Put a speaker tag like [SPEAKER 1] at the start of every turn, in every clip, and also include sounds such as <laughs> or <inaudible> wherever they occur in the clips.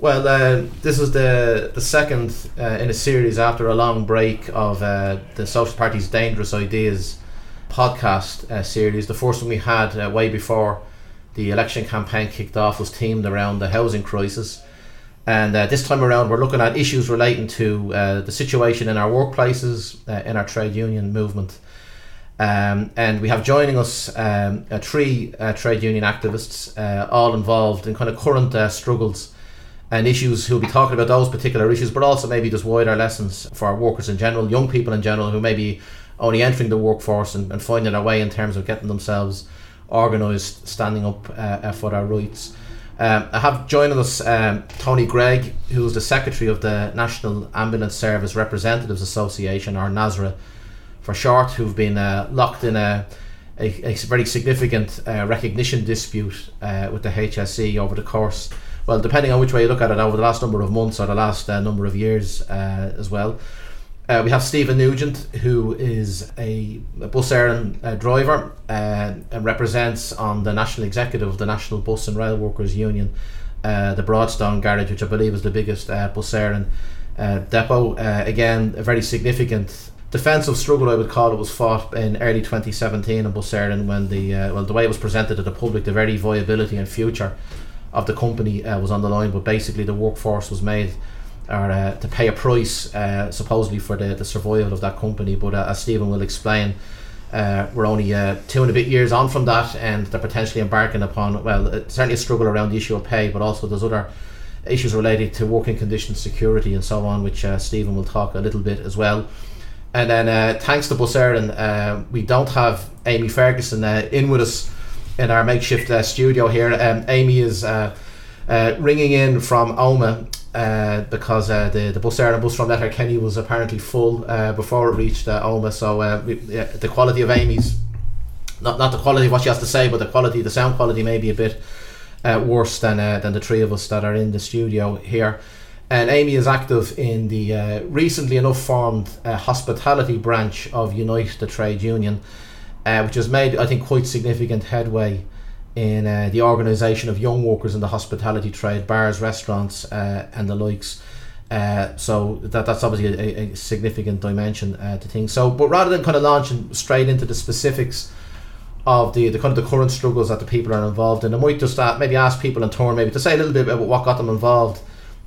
[SPEAKER 1] Well, uh, this is the the second uh, in a series after a long break of uh, the Social Party's Dangerous Ideas podcast uh, series. The first one we had uh, way before the election campaign kicked off was themed around the housing crisis. And uh, this time around, we're looking at issues relating to the situation in our workplaces, in our trade union movement. Um, and we have joining us um, three trade union activists, all involved in kind of current struggles and issues who'll be talking about those particular issues, but also maybe just wider lessons for workers in general, young people in general who may be only entering the workforce and, and finding their way in terms of getting themselves organised, standing up uh, for their rights. Um, I have joining us um, Tony Gregg, who is the secretary of the National Ambulance Service Representatives Association, or NASRA for short, who've been uh, locked in a, a, a very significant uh, recognition dispute uh, with the HSE over the course well, depending on which way you look at it, over the last number of months or the last uh, number of years uh, as well. Uh, we have Stephen Nugent, who is a, a bus Éireann uh, driver uh, and represents on the national executive of the National Bus and Rail Workers Union, uh, the Broadstone Garage, which I believe is the biggest uh, bus Éireann depot. again, a very significant defensive struggle, I would call it, was fought in early 2017 in Bus Éireann when the well the way it was presented to the public, the very viability and future of the company uh, was on the line, but basically the workforce was made or uh, to pay a price uh, supposedly for the, the survival of that company. But uh, as Stephen will explain, uh, we're only uh, two and a bit years on from that, and they're potentially embarking upon well, certainly a struggle around the issue of pay, but also there's other issues related to working conditions, security, and so on, which Stephen will talk a little bit as well. And then, thanks to Bus Éireann, we don't have Amy Ferguson in with us in our makeshift uh, studio here. Um, Amy is uh, uh, ringing in from Omagh uh, because uh, the the bus Éireann bus from Letterkenny was apparently full uh, before it reached Omagh. So we, yeah, the quality of Amy's not not the quality of what she has to say, but the quality, the sound quality, may be a bit worse than than the three of us that are in the studio here. And Amy is active in the recently enough formed hospitality branch of Unite the Trade Union uh, which has made, I think, quite significant headway in uh, the organisation of young workers in the hospitality trade, bars, restaurants, uh, and the likes. Uh, so that that's obviously a, a significant dimension uh, to things. So, but rather than kind of launching straight into the specifics of the, the kind of the current struggles that the people are involved in, I might just uh, maybe ask people in turn maybe to say a little bit about what got them involved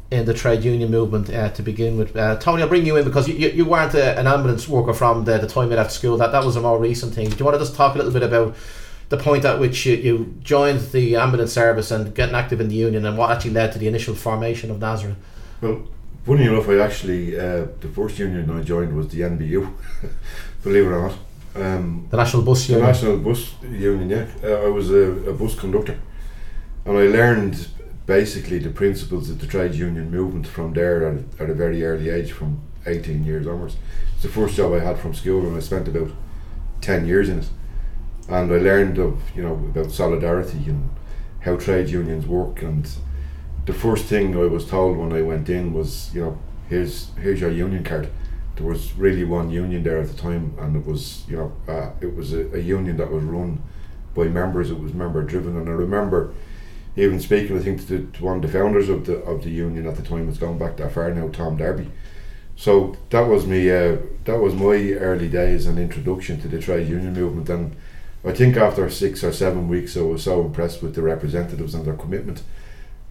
[SPEAKER 1] in the trade union movement uh, to begin with. Uh, Tony, I'll bring you in because you, you, you weren't a, an ambulance worker from the, the time you left school. That that was a more recent thing. Do you want to just talk a little bit about the point at which you, you joined the ambulance service and getting active in the union and what actually led to the initial formation of NASRA?
[SPEAKER 2] Well, funny enough, I actually, uh, the first union I joined was the NBU, <laughs> believe it or not. Um,
[SPEAKER 1] the National Bus Union?
[SPEAKER 2] The National Bus Union, yeah. Uh, I was a, a bus conductor and I learned basically the principles of the trade union movement from there at, at a very early age, from 18 years onwards. It's the first job I had from school, and I spent about 10 years in it. And I learned of you know about solidarity and how trade unions work. And the first thing I was told when I went in was, you know, here's here's your union card. There was really one union there at the time, and it was you know uh, it was a, a union that was run by members. It was member driven, and I remember even speaking, I think to, to, one of the founders of the of the union at the time, it's back that far now, Tom Darby. So that was me. Uh, that was my early days and introduction to the trade union movement. And I think after six or seven weeks, I was so impressed with the representatives and their commitment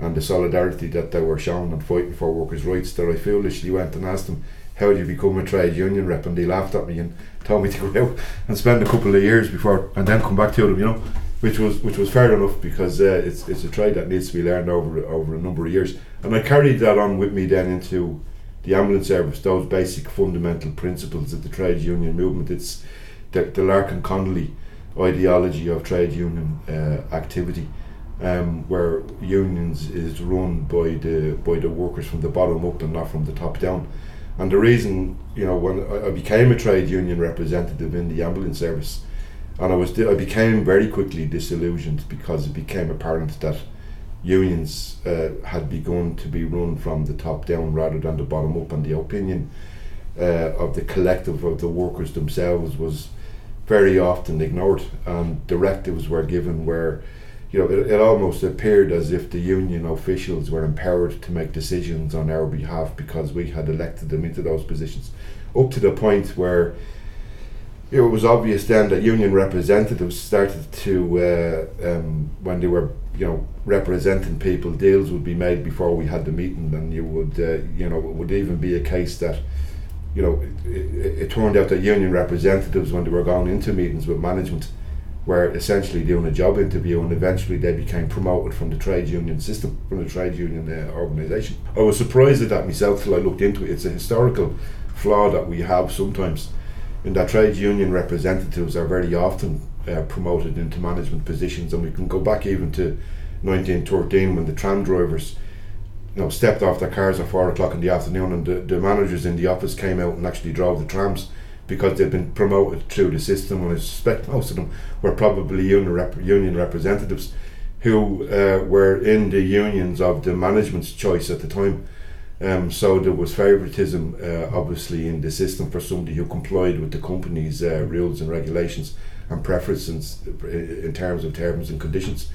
[SPEAKER 2] and the solidarity that they were showing and fighting for workers' rights that I foolishly went and asked them, "How do you become a trade union rep?" And they laughed at me and told me <laughs> to go out and spend a couple of years before and then come back to them. You know which was which was fair enough because uh, it's it's a trade that needs to be learned over over a number of years, and I carried that on with me then into the ambulance service. Those basic fundamental principles of the trade union movement. It's the, the Larkin Connolly ideology of trade union uh, activity, um, where unions is run by the by the workers from the bottom up and not from the top down. And the reason, you know, when I became a trade union representative in the ambulance service and I was I became very quickly disillusioned because it became apparent that unions uh, had begun to be run from the top down rather than the bottom up, and the opinion uh, of the collective of the workers themselves was very often ignored, and directives were given where you know, it, it almost appeared as if the union officials were empowered to make decisions on our behalf because we had elected them into those positions, up to the point where it was obvious then that union representatives started to, uh, um, when they were, you know, representing people, deals would be made before we had the meeting, and you would, uh, you know, it would even be a case that, you know, it, it, it turned out that union representatives, when they were going into meetings with management, were essentially doing a job interview, and eventually they became promoted from the trade union system, from the trade union uh, organisation. I was surprised at that myself till I looked into it. It's a historical flaw that we have sometimes in that trade union representatives are very often uh, promoted into management positions, and we can go back even to 1913 when the tram drivers, you know, stepped off their cars at four o'clock in the afternoon, and the, the managers in the office came out and actually drove the trams because they'd been promoted through the system. And I suspect most of them were probably union rep- union representatives who uh, were in the unions of the management's choice at the time. Um, so there was favouritism, uh, obviously, in the system for somebody who complied with the company's uh, rules and regulations and preferences in terms of terms and conditions.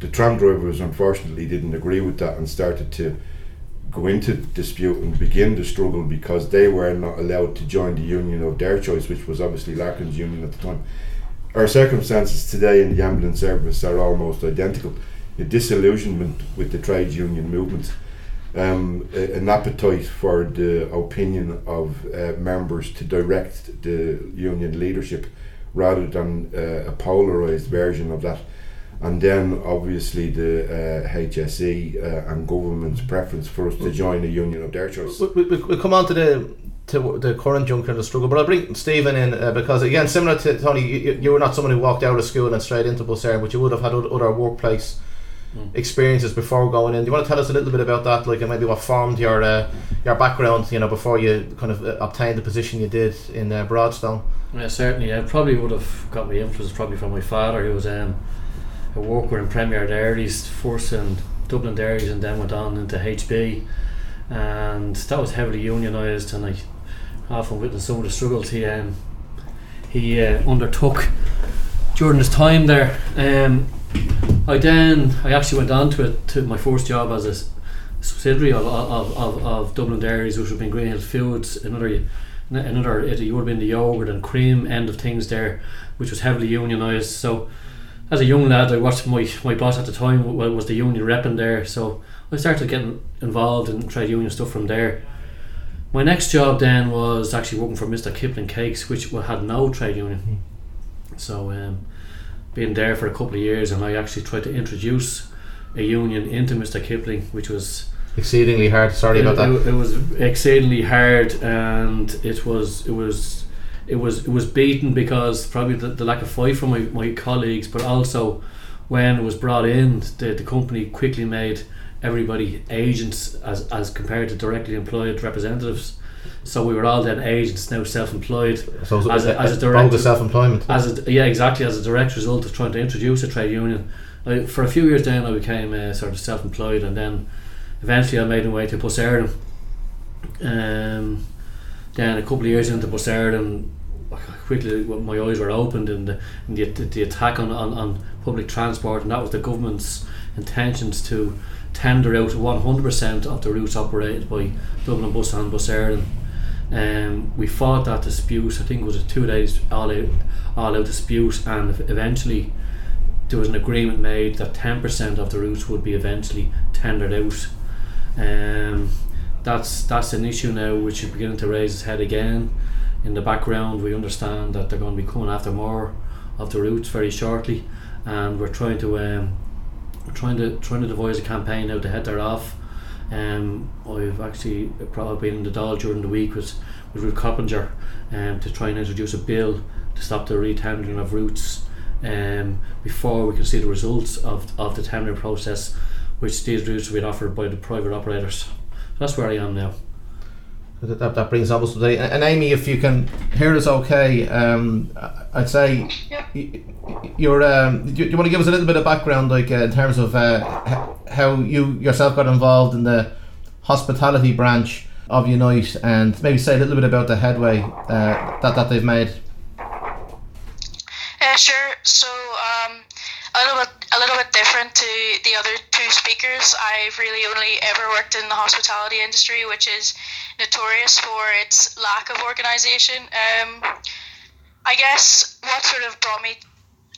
[SPEAKER 2] The tram drivers, unfortunately, didn't agree with that and started to go into dispute and begin the struggle because they were not allowed to join the union of their choice, which was obviously Larkin's union at the time. Our circumstances today in the ambulance service are almost identical. The disillusionment with the trade union movement um, an appetite for the opinion of uh, members to direct the union leadership rather than uh, a polarized version of that. And then obviously the uh, HSE uh, and government's preference for us to join a union of their choice.
[SPEAKER 1] We, we, we come on to the to the current juncture of the struggle, but I'll bring Stephen in uh, because again, similar to Tony, you, you were not someone who walked out of school and straight into Bus Éireann, but you would have had other workplace mm. experiences before going in. Do you want to tell us a little bit about that, like maybe what formed your uh, your background, you know, before you kind of uh, obtained the position you did in uh, Broadstone?
[SPEAKER 3] Yeah, certainly. I probably would have got my influence probably from my father, who was um, a worker in Premier Dairies, first in Dublin Dairies, and then went on into HB, and that was heavily unionised, and I often witnessed some of the struggles he um, he uh, undertook during his time there. Um, I then I actually went on to it to my first job as a subsidiary of, of, of, of Dublin Dairies, which would have been Greenhill Foods, another another it would have been the yogurt and cream end of things there, which was heavily unionised. So as a young lad, I watched my my boss at the time was the union rep in there, so I started getting involved in trade union stuff from there. My next job then was actually working for Mr. Kipling Cakes, which had no trade union. Hmm. So um, been there for a couple of years, and I actually tried to introduce a union into Mr. Kipling, which was
[SPEAKER 1] exceedingly hard. Sorry
[SPEAKER 3] it,
[SPEAKER 1] about that.
[SPEAKER 3] It, it, was exceedingly hard, and it was it was it was it was beaten because probably the, the lack of fight from my, my colleagues, but also when it was brought in, the, the company quickly made everybody agents as as compared to directly employed representatives. So we were all then agents, now self-employed.
[SPEAKER 1] So as a, as a direct self-employment.
[SPEAKER 3] As a, yeah, exactly. As a direct result of trying to introduce a trade union, I, for a few years then I became uh, sort of self-employed, and then eventually I made my way to Bus Éireann. Um, then a couple of years into Bus Éireann, quickly my eyes were opened and the, in the, the attack on, on, on public transport, and that was the government's intentions to tender out 100% of the routes operated by Dublin Bus and Bus Éireann um, we fought that dispute. I think it was a two days all out, all out dispute, and eventually there was an agreement made that ten percent of the routes would be eventually tendered out. Um, that's that's an issue now which is beginning to raise its head again. In the background, we understand that they're going to be coming after more of the routes very shortly, and we're trying to um, we're trying to trying to devise a campaign now to head there off um, I've actually probably been in the Dáil during the week with, with Ruth Coppinger um, to try and introduce a bill to stop the retendering of routes um, before we can see the results of, of the tendering process, which these routes will be offered by the private operators. So that's where I am now.
[SPEAKER 1] That, that, brings us today. And, and, Amy, if you can hear us okay, um, I'd say yeah. you're. Um, do, you, you want to give us a little bit of background, like uh, in terms of uh, how you yourself got involved in the hospitality branch of Unite, and maybe say a little bit about the headway uh, that that they've made.
[SPEAKER 4] Yeah, sure. So um, a little bit a little bit different to the other two speakers. I've really only ever worked in the hospitality industry, which is notorious for its lack of organisation. Um, I guess what sort of brought me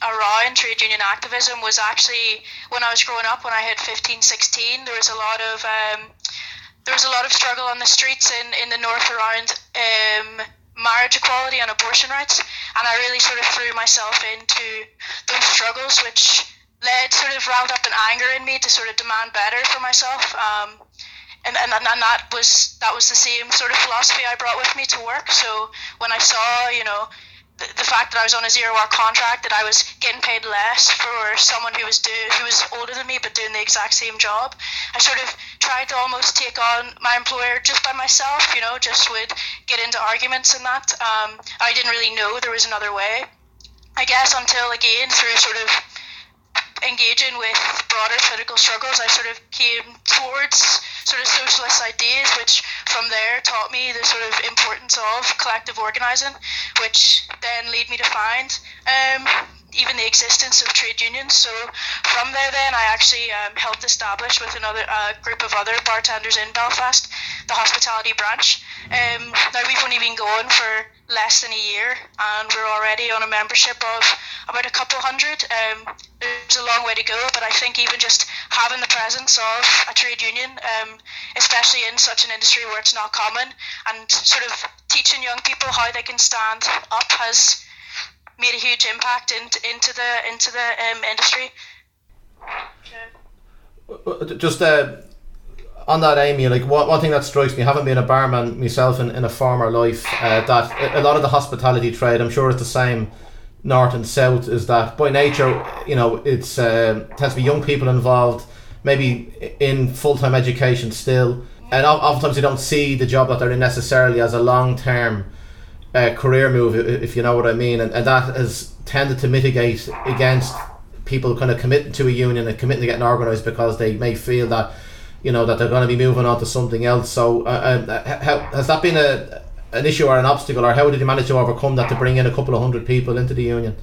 [SPEAKER 4] around trade union activism was actually when I was growing up, when I hit 15, 16, there was a lot of um, there was a lot of struggle on the streets in, in the north around um, marriage equality and abortion rights, and I really sort of threw myself into those struggles, which led sort of riled up an anger in me to sort of demand better for myself. Um, and, and, and that was that was the same sort of philosophy I brought with me to work. So when I saw, you know, the, fact that I was on a zero hour contract, that I was getting paid less for someone who was do, who was older than me but doing the exact same job. I sort of tried to almost take on my employer just by myself, you know, just would get into arguments and that. Um, I didn't really know there was another way. I guess until again through sort of engaging with broader political struggles, I sort of came towards sort of socialist ideas, which from there taught me the sort of importance of collective organising, which then lead me to find um, even the existence of trade unions. So from there, then I actually um, helped establish with another uh, group of other bartenders in Belfast the hospitality branch. Um, now we've only been going for less than a year, and we're already on a membership of about a couple hundred. Um, there's a long way to go, but I think even just having the presence of a trade union, um, especially in such an industry where it's not common, and sort of teaching young people how they can stand up has made a huge impact into into the into the um, industry.
[SPEAKER 1] Yeah. Just uh, on that, Amy, like one, one thing that strikes me, having been a barman myself in, in a former life, uh, that a lot of the hospitality trade, I'm sure it's the same north and south, is that by nature, you know, it's uh, tends to be young people involved, maybe in full time education still, and oftentimes they don't see the job that they're in necessarily as a long term uh, career move, if you know what I mean, and, and that has tended to mitigate against people kind of committing to a union and committing to getting organised because they may feel that you know that they're going to be moving on to something else. So, uh, uh, how, has that been a an issue or an obstacle, or how did you manage to overcome that to bring in a couple of hundred people into the union?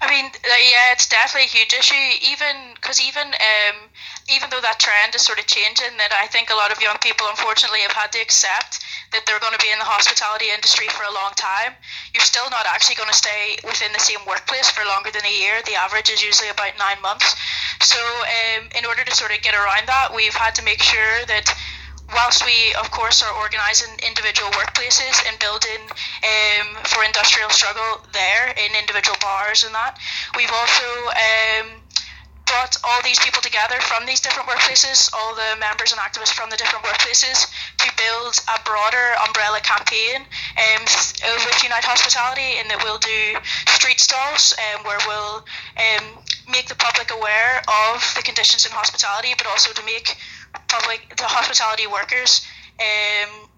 [SPEAKER 4] I mean, uh, yeah, it's definitely a huge issue. Even because even um, even though that trend is sort of changing, that I think a lot of young people unfortunately have had to accept that they're going to be in the hospitality industry for a long time, you're still not actually going to stay within the same workplace for longer than a year. The average is usually about nine months. So, um, in order to sort of get around that, we've had to make sure that whilst we, of course, are organising individual workplaces and building um, for industrial struggle there in individual bars and that, we've also um, these people together from these different workplaces, all the members and activists from the different workplaces, to build a broader umbrella campaign um, with Unite Hospitality, in that we'll do street stalls um, where we'll um, make the public aware of the conditions in hospitality, but also to make public the hospitality workers um,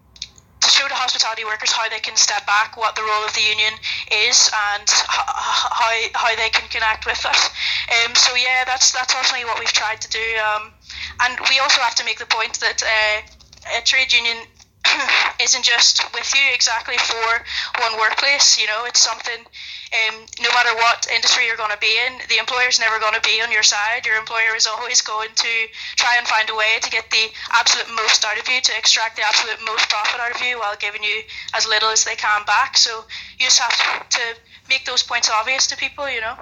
[SPEAKER 4] to show the hospitality workers how they can step back, what the role of the union is, and how how they can connect with us. Um, so yeah, that's that's ultimately what we've tried to do. Um, and we also have to make the point that uh, a trade union isn't just with you exactly for one workplace. You know, it's something um, no matter what industry you're going to be in, the employer is never going to be on your side. Your employer is always going to try and find a way to get the absolute most out of you, to extract the absolute most profit out of you while giving you as little as they can back. So you just have to make those points obvious to people, you know.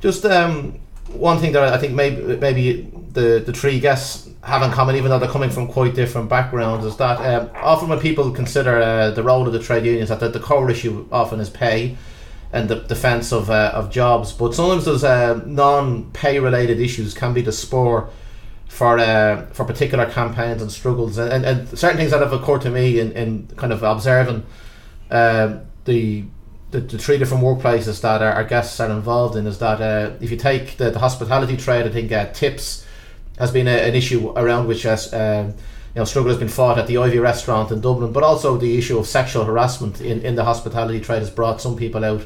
[SPEAKER 1] Just um, one thing that I think maybe maybe the the three guests have in common, even though they're coming from quite different backgrounds, is that um, often when people consider uh, the role of the trade unions, that the, the core issue often is pay and the defence of uh, of jobs. But sometimes those uh, non-pay related issues can be the spur for uh, for particular campaigns and struggles, and, and, and, certain things that have occurred to me in, in kind of observing uh, the, the, the three different workplaces that our, our guests are involved in is that uh, if you take the, the hospitality trade, I think uh, tips has been a, an issue around which has. Um, you know, struggle has been fought at the Ivy restaurant in Dublin, but also the issue of sexual harassment in, in the hospitality trade has brought some people out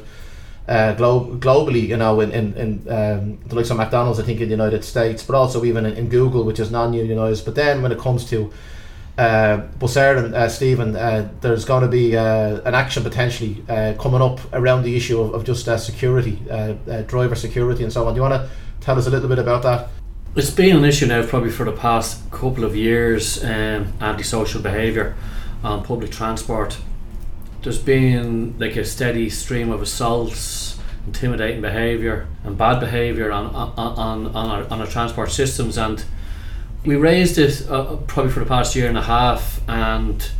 [SPEAKER 1] uh, glo- globally, you know, in, in, in um, the likes of McDonald's, I think, in the United States, but also even in, in Google, which is non unionised. But then when it comes to uh, and uh, Stephen, uh, there's going to be uh, an action potentially uh, coming up around the issue of, of just uh, security, driver security, and so on. Do you want to tell us a little bit about that?
[SPEAKER 3] It's been an issue now probably for the past couple of years. Um, antisocial behaviour on public transport. There's been like a steady stream of assaults, intimidating behaviour, and bad behaviour on on, on, on, our, on our transport systems. And we raised it uh, probably for the past year and a half, and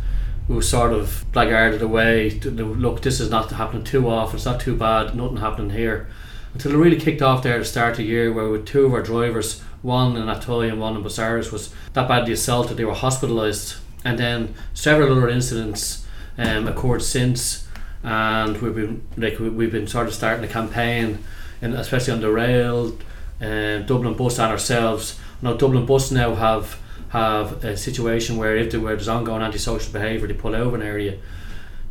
[SPEAKER 3] we were sort of blackguarded away. To, look, this is not happening too often. It's not too bad. Nothing happening here. Until it really kicked off there at the start of the year, where with two of our drivers, one in Athy and one in Busáras, was that badly assaulted. They were hospitalised, and then several other incidents um, occurred since. And we've been like we've been sort of starting a campaign, and especially on the rail, uh, Dublin Bus and ourselves. Now Dublin Bus now have have a situation where if there were there's ongoing antisocial behaviour, they pull over an area.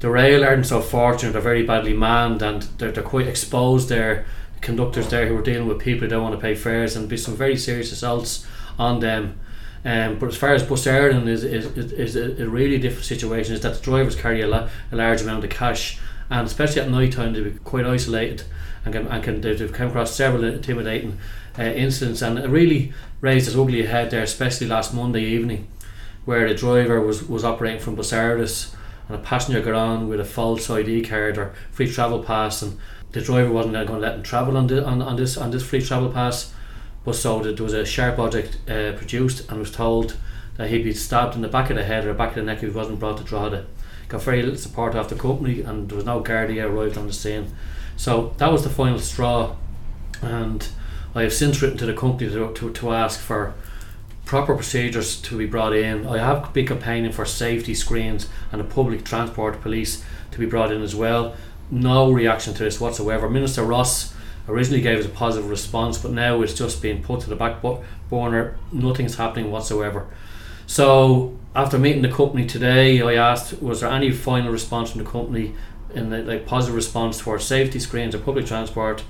[SPEAKER 3] The rail aren't so fortunate; they're very badly manned and they're, they're quite exposed. There, conductors there who are dealing with people who don't want to pay fares, and be some very serious assaults on them. Um, but as far as Bus Éireann is, is, is, a, really different situation is that the drivers carry a, la- a large amount of cash and especially at night time they'll be quite isolated and can, and can they've come across several intimidating uh, incidents and it really raised its ugly head there, especially last Monday evening, where the driver was, was operating from Busáras and a passenger got on with a false ID card or free travel pass, and the driver wasn't going to let him travel on, the, on, on this on this free travel pass. But so there was a sharp object uh, produced and was told that he'd be stabbed in the back of the head or the back of the neck if he wasn't brought to Drogheda. Got very little support off the company, and there was no Gardaí arrived on the scene. So that was the final straw, and I have since written to the company to, to, to ask for proper procedures to be brought in. I have been campaigning for safety screens and a public transport police to be brought in as well. No reaction to this whatsoever. Minister Ross originally gave us a positive response, but now it's just being put to the back burner. Nothing's happening whatsoever. So after meeting the company today, I asked, was there any final response from the company in the like positive response to our safety screens or public transport?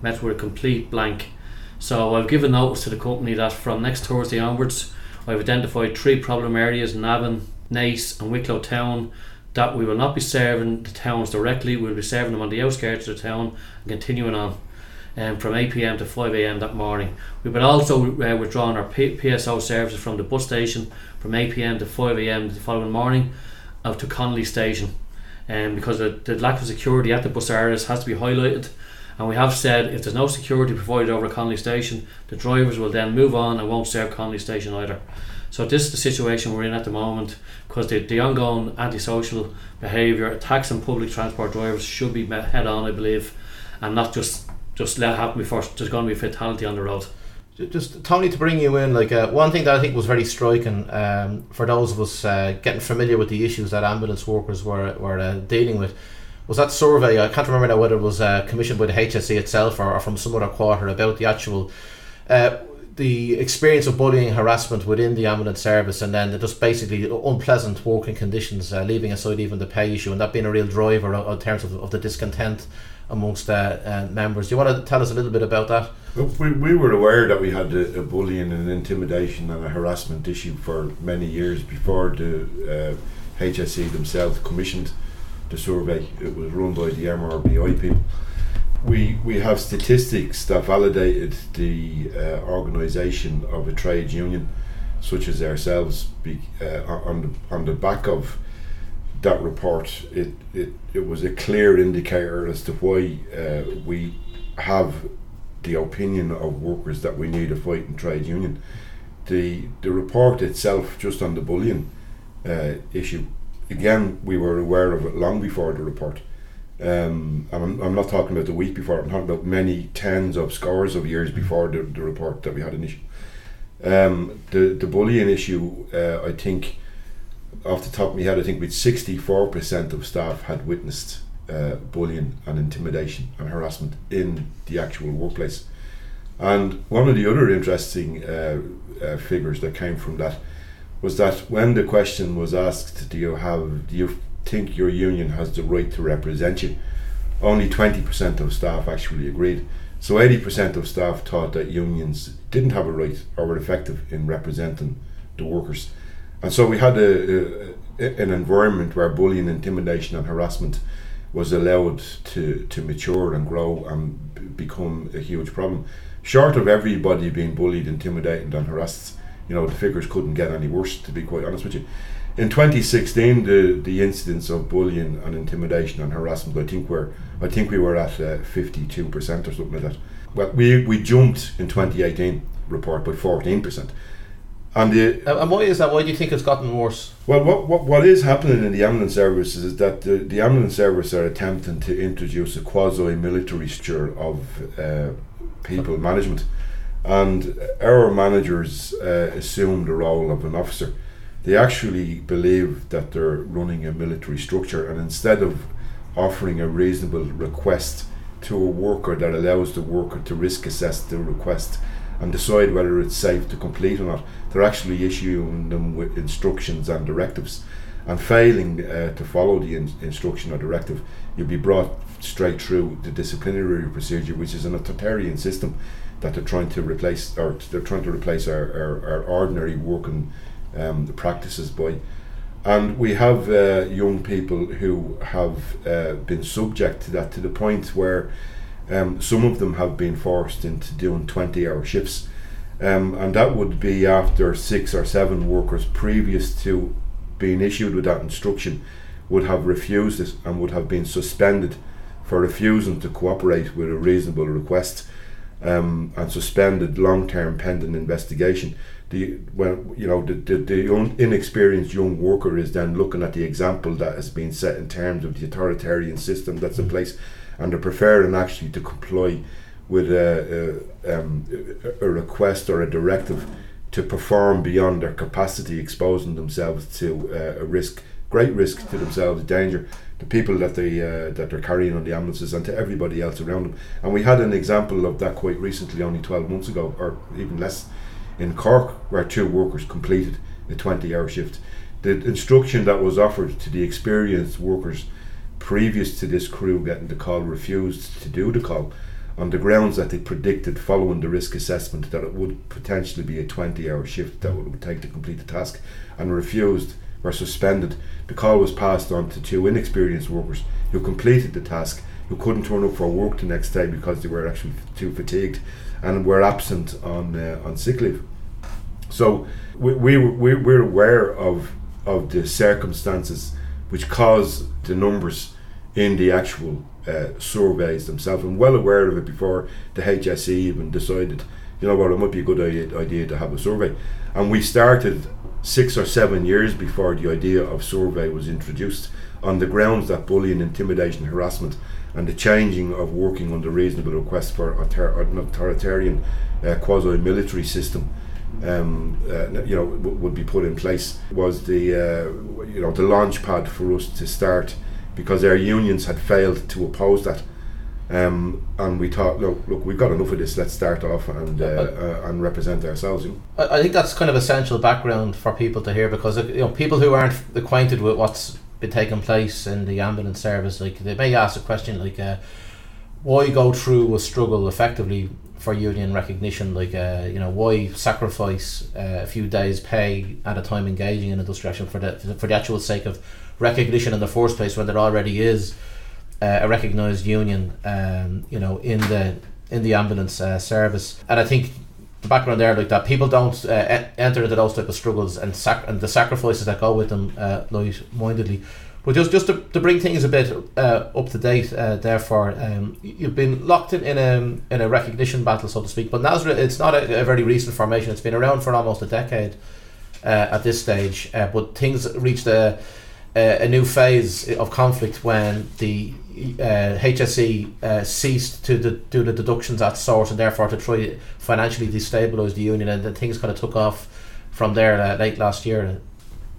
[SPEAKER 3] Met with a complete blank. So I've given notice to the company that from next Thursday onwards, I've identified three problem areas: in Navan, Naas, and Wicklow Town. That we will not be serving the towns directly. We'll be serving them on the outskirts of the town and continuing on. Um, from 8 pm to 5 am that morning. We've been also uh, our P- PSO services from the bus station from 8 pm to 5 am the following morning out to Connolly Station. Um, because the, the lack of security at the bus areas has to be highlighted and we have said if there's no security provided over Connolly Station, the drivers will then move on and won't serve Connolly Station either. So this is the situation we're in at the moment because the, the ongoing antisocial behaviour, attacks on public transport drivers should be met head on, I believe, and not just just let happen before there's going to be a fatality on the road.
[SPEAKER 1] Just Tony, to bring you in, like uh, one thing that I think was very striking um, for those of us uh, getting familiar with the issues that ambulance workers were were uh, dealing with was that survey? I can't remember now whether it was uh, commissioned by the HSE itself or, or, from some other quarter about the actual. Uh, the experience of bullying harassment within the ambulance service and then just basically unpleasant working conditions uh, leaving aside even the pay issue and that being a real driver in terms of, of the discontent amongst uh, uh, members. Do you want to tell us a little bit about that?
[SPEAKER 2] We, we were aware that we had a, a bullying and intimidation and a harassment issue for many years before the uh, HSE themselves commissioned the survey. It was run by the MRBI people. We we have statistics that validated the uh, organisation of a trade union, such as ourselves, be, uh, on the on the back of that report. It, it it was a clear indicator as to why uh, we have the opinion of workers that we need a fighting trade union. The the report itself, just on the bullying uh, issue, again, we were aware of it long before the report. Um, I'm, I'm not talking about the week before, I'm talking about many tens of scores of years before the, the report that we had an issue. Um, the, the bullying issue, uh, I think, off the top of my head, I think with 64% of staff had witnessed uh, bullying and intimidation and harassment in the actual workplace. And one of the other interesting uh, uh figures that came from that was that when the question was asked, do you have, do you think your union has the right to represent you? Only 20% of staff actually agreed. So 80% of staff thought that unions didn't have a right or were effective in representing the workers. And so we had a, a an environment where bullying, intimidation, and harassment was allowed to, to mature and grow and become a huge problem. Short of everybody being bullied, intimidated, and harassed, you know, the figures couldn't get any worse, to be quite honest with you. In 2016, the, the incidence of bullying and intimidation and harassment, I think we're, I think we were at uh, 52% or something like that. Well, we, we jumped in 2018 report by 14%. And the
[SPEAKER 1] And why is that? Why do you think it's gotten worse?
[SPEAKER 2] well, what, what, what is happening in the ambulance service is that the, the ambulance service are attempting to introduce a quasi military structure of uh, people management. And our managers uh, assume the role of an officer. They actually believe that they're running a military structure, and instead of offering a reasonable request to a worker that allows the worker to risk assess the request and decide whether it's safe to complete or not, they're actually issuing them with instructions and directives. And failing uh, to follow the in- instruction or directive, you'll be brought straight through the disciplinary procedure, which is an authoritarian system that they're trying to replace, or they're trying to replace our, our, our ordinary working um, the practices by. And we have uh, young people who have uh, been subject to that to the point where um, some of them have been forced into doing 20 hour shifts. Um, and that would be after six or seven workers previous to being issued with that instruction would have refused it and would have been suspended for refusing to cooperate with a reasonable request um, and suspended long term pending investigation. The when you know the, the, the un- inexperienced young worker is then looking at the example that has been set in terms of the authoritarian system that's in place, and they're preferring actually to comply with a, a, um, a request or a directive to perform beyond their capacity, exposing themselves to uh, a risk, great risk to themselves, danger, the people that they uh, that they're carrying on the ambulances, and to everybody else around them. And we had an example of that quite recently, only twelve months ago, or even less, in Cork, where two workers completed a twenty-hour shift. The instruction that was offered to the experienced workers previous to this crew getting the call refused to do the call on the grounds that they predicted following the risk assessment that it would potentially be a 20 hour shift that it would take to complete the task and refused were suspended. The call was passed on to two inexperienced workers who completed the task, who couldn't turn up for work the next day because they were actually too fatigued and were absent on uh, on sick leave. So we, we, we, we're aware of, of the circumstances which cause the numbers in the actual uh, surveys themselves. I'm well aware of it before the HSE even decided, you know what, it might be a good idea, idea to have a survey. And we started six or seven years before the idea of survey was introduced on the grounds that bullying, intimidation, harassment, and the changing of working under reasonable request for author- an authoritarian uh, quasi-military system um, uh, you know, w- would be put in place was the uh, you know the launch pad for us to start because our unions had failed to oppose that. Um, and we thought, look, look, we've got enough of this. Let's start off and uh, uh, and represent ourselves. You know?
[SPEAKER 1] I I think that's kind of essential background for people to hear because you know people who aren't acquainted with what's been taking place in the ambulance service, like they may ask a question like, uh, "Why go through a struggle effectively for union recognition? Like, uh, you know, why sacrifice uh, a few days' pay at a time engaging in industrial action for the for the actual sake of recognition in the first place when there already is uh, a recognised union, um, you know, in the in the ambulance uh, service, and I think background there like that people don't uh, enter into those type of struggles and sac- and the sacrifices that go with them uh, mindedly. But just just to, to bring things a bit uh, up to date, uh, therefore, um, you've been locked in in a in a recognition battle, so to speak. But NASRA, it's not a, a very recent formation. It's been around for almost a decade uh, at this stage. Uh, but things reached a, a a new phase of conflict when the uh, HSE uh, ceased to do the deductions at source and therefore to try financially destabilise the union, and then things kind of took off from there uh, late last year.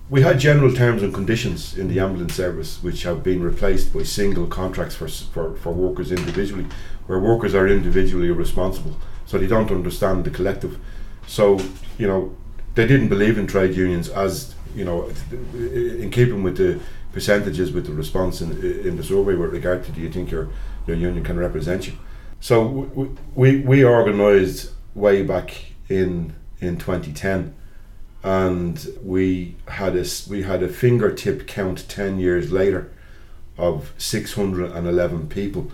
[SPEAKER 2] We had general terms and conditions in the ambulance service, which have been replaced by single contracts for for, for workers individually, where workers are individually responsible, so they don't understand the collective. So you know, they didn't believe in trade unions as you know, in keeping with the percentages with the response in, in the survey with regard to do you think your your union can represent you. So we we organised way back in in 2010 and we had a we had a fingertip count 10 years later of 611 people,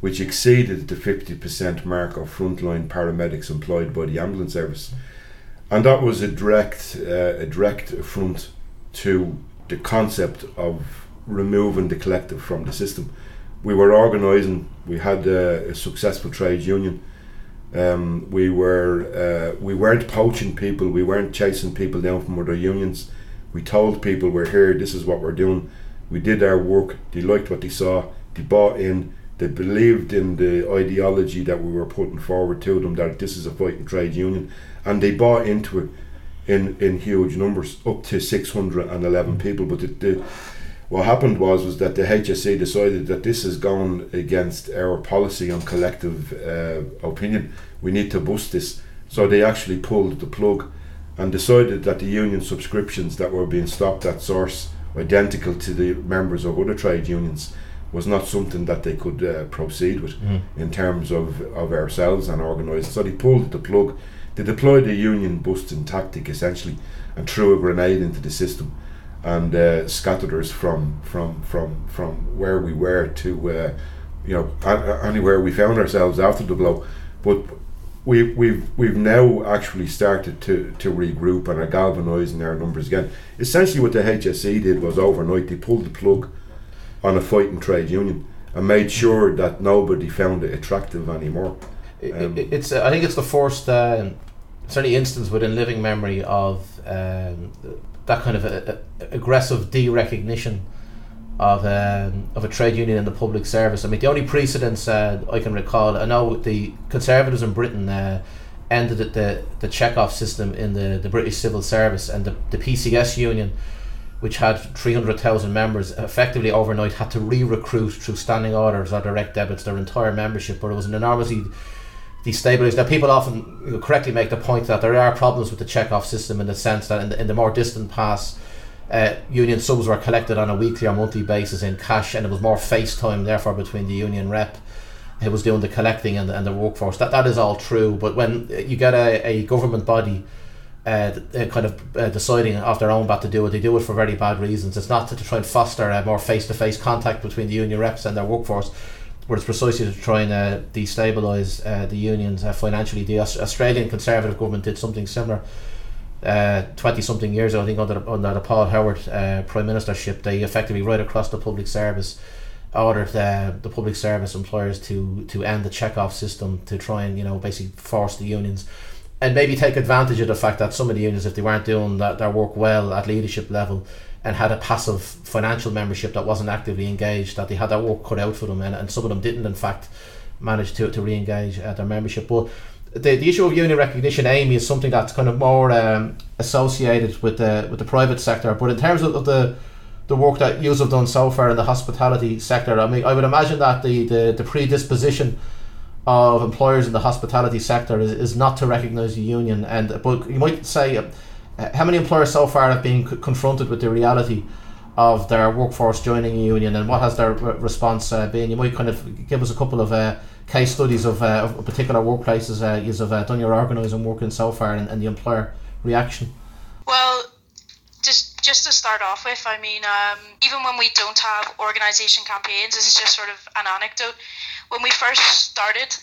[SPEAKER 2] which exceeded the 50% mark of frontline paramedics employed by the ambulance service. And that was a direct, uh, a direct affront to the concept of removing the collective from the system. We were organising, we had a, a successful trade union. Um, we were uh, we weren't poaching people, we weren't chasing people down from other unions. We told people we're here, this is what we're doing. We did our work, they liked what they saw, they bought in, they believed in the ideology that we were putting forward to them that this is a fighting trade union and they bought into it in, in huge numbers, up to 611 people. But the, the, what happened was was that the HSE decided that this has gone against our policy on collective uh, opinion. We need to boost this. So they actually pulled the plug and decided that the union subscriptions that were being stopped at source, identical to the members of other trade unions, was not something that they could uh, proceed with mm. in terms of, of ourselves and organising. So they pulled the plug they deployed a union busting tactic essentially and threw a grenade into the system and uh, scattered us from from from from where we were to uh, you know anywhere we found ourselves after the blow. But we we've we've now actually started to to regroup and are galvanising our numbers again. Essentially, what the HSE did was overnight they pulled the plug on a fighting trade union and made sure that nobody found it attractive anymore.
[SPEAKER 1] Um, it, it's uh, I think it's the first uh, certainly instance within living memory of um, that kind of a, a aggressive de-recognition of um, of a trade union in the public service. I mean, the only precedents uh, I can recall. I know the Conservatives in Britain uh, ended the the check-off system in the, the British civil service, and the, the PCS union, which had three hundred thousand members, effectively overnight had to re-recruit through standing orders or direct debits their entire membership. But it was an enormously destabilize that people often correctly make the point that there are problems with the check-off system in the sense that in the, in the more distant past uh, union subs were collected on a weekly or monthly basis in cash and it was more face time therefore between the union rep who was doing the collecting and the, and the workforce that that is all true but when you get a, a government body uh, kind of uh, deciding off their own bat to do it. They do it for very bad reasons. It's not to, to try and foster a more face to face contact between the union reps and their workforce but it's precisely to try and uh, destabilise uh, the unions uh, financially. The Aus- Australian Conservative government did something similar twenty uh, something years ago. I think under the, under the Paul Howard uh, prime ministership, they effectively right across the public service ordered uh, the public service employers to to end the check off system to try and you know basically force the unions. And maybe take advantage of the fact that some of the unions, if they weren't doing that, their work well at leadership level, and had a passive financial membership that wasn't actively engaged, that they had that work cut out for them, and, and some of them didn't, in fact, manage to, to re engage uh, their membership. But the, the issue of union recognition, Amy, is something that's kind of more um, associated with the with the private sector. But in terms of the the work that you have done so far in the hospitality sector, I mean, I would imagine that the, the, the predisposition of employers in the hospitality sector is, is not to recognise the union, and but you might say uh, how many employers so far have been c- confronted with the reality of their workforce joining a union and what has their re- response uh, been? You might kind of give us a couple of uh, case studies of, uh, of particular workplaces uh, you have uh, done your organising work in so far and, and the employer reaction.
[SPEAKER 4] Well, just just to start off with, I mean, um, even when we don't have organisation campaigns, this is just sort of an anecdote. When we first started,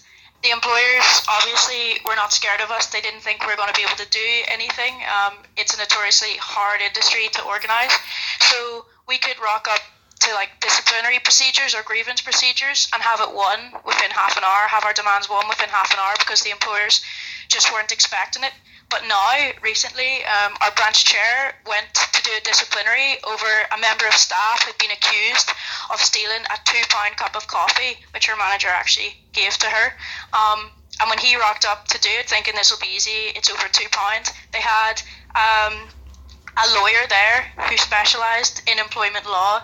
[SPEAKER 4] the employers obviously were not scared of us. They didn't think we were going to be able to do anything. Um, it's a notoriously hard industry to organise, so we could rock up to like disciplinary procedures or grievance procedures and have it won within half an hour, have our demands won within half an hour because the employers just weren't expecting it. But now, recently, um, our branch chair went to do a disciplinary over a member of staff who'd been accused of stealing a two pound cup of coffee, which her manager actually gave to her. Um, and when he rocked up to do it, thinking this will be easy, it's over two pounds, they had um, a lawyer there who specialised in employment law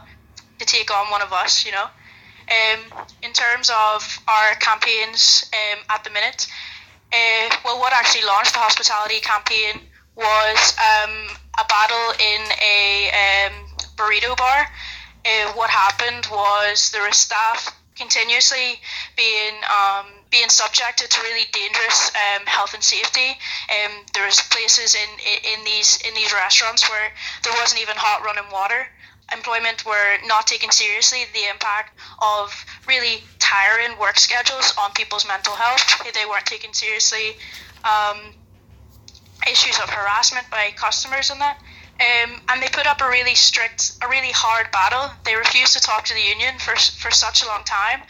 [SPEAKER 4] to take on one of us, you know. Um, in terms of our campaigns um, at the minute, uh, well, what actually launched the hospitality campaign was um, a battle in a um, burrito bar. Uh, what happened was there were staff continuously being um, being subjected to really dangerous um, health and safety. Um, there was places in, in these in these restaurants where there wasn't even hot running water. Employment were not taken seriously, the impact of really tiring work schedules on people's mental health, they weren't taken seriously. Um, issues of harassment by customers and that. Um, and they put up a really strict, a really hard battle. They refused to talk to the union for, for such a long time.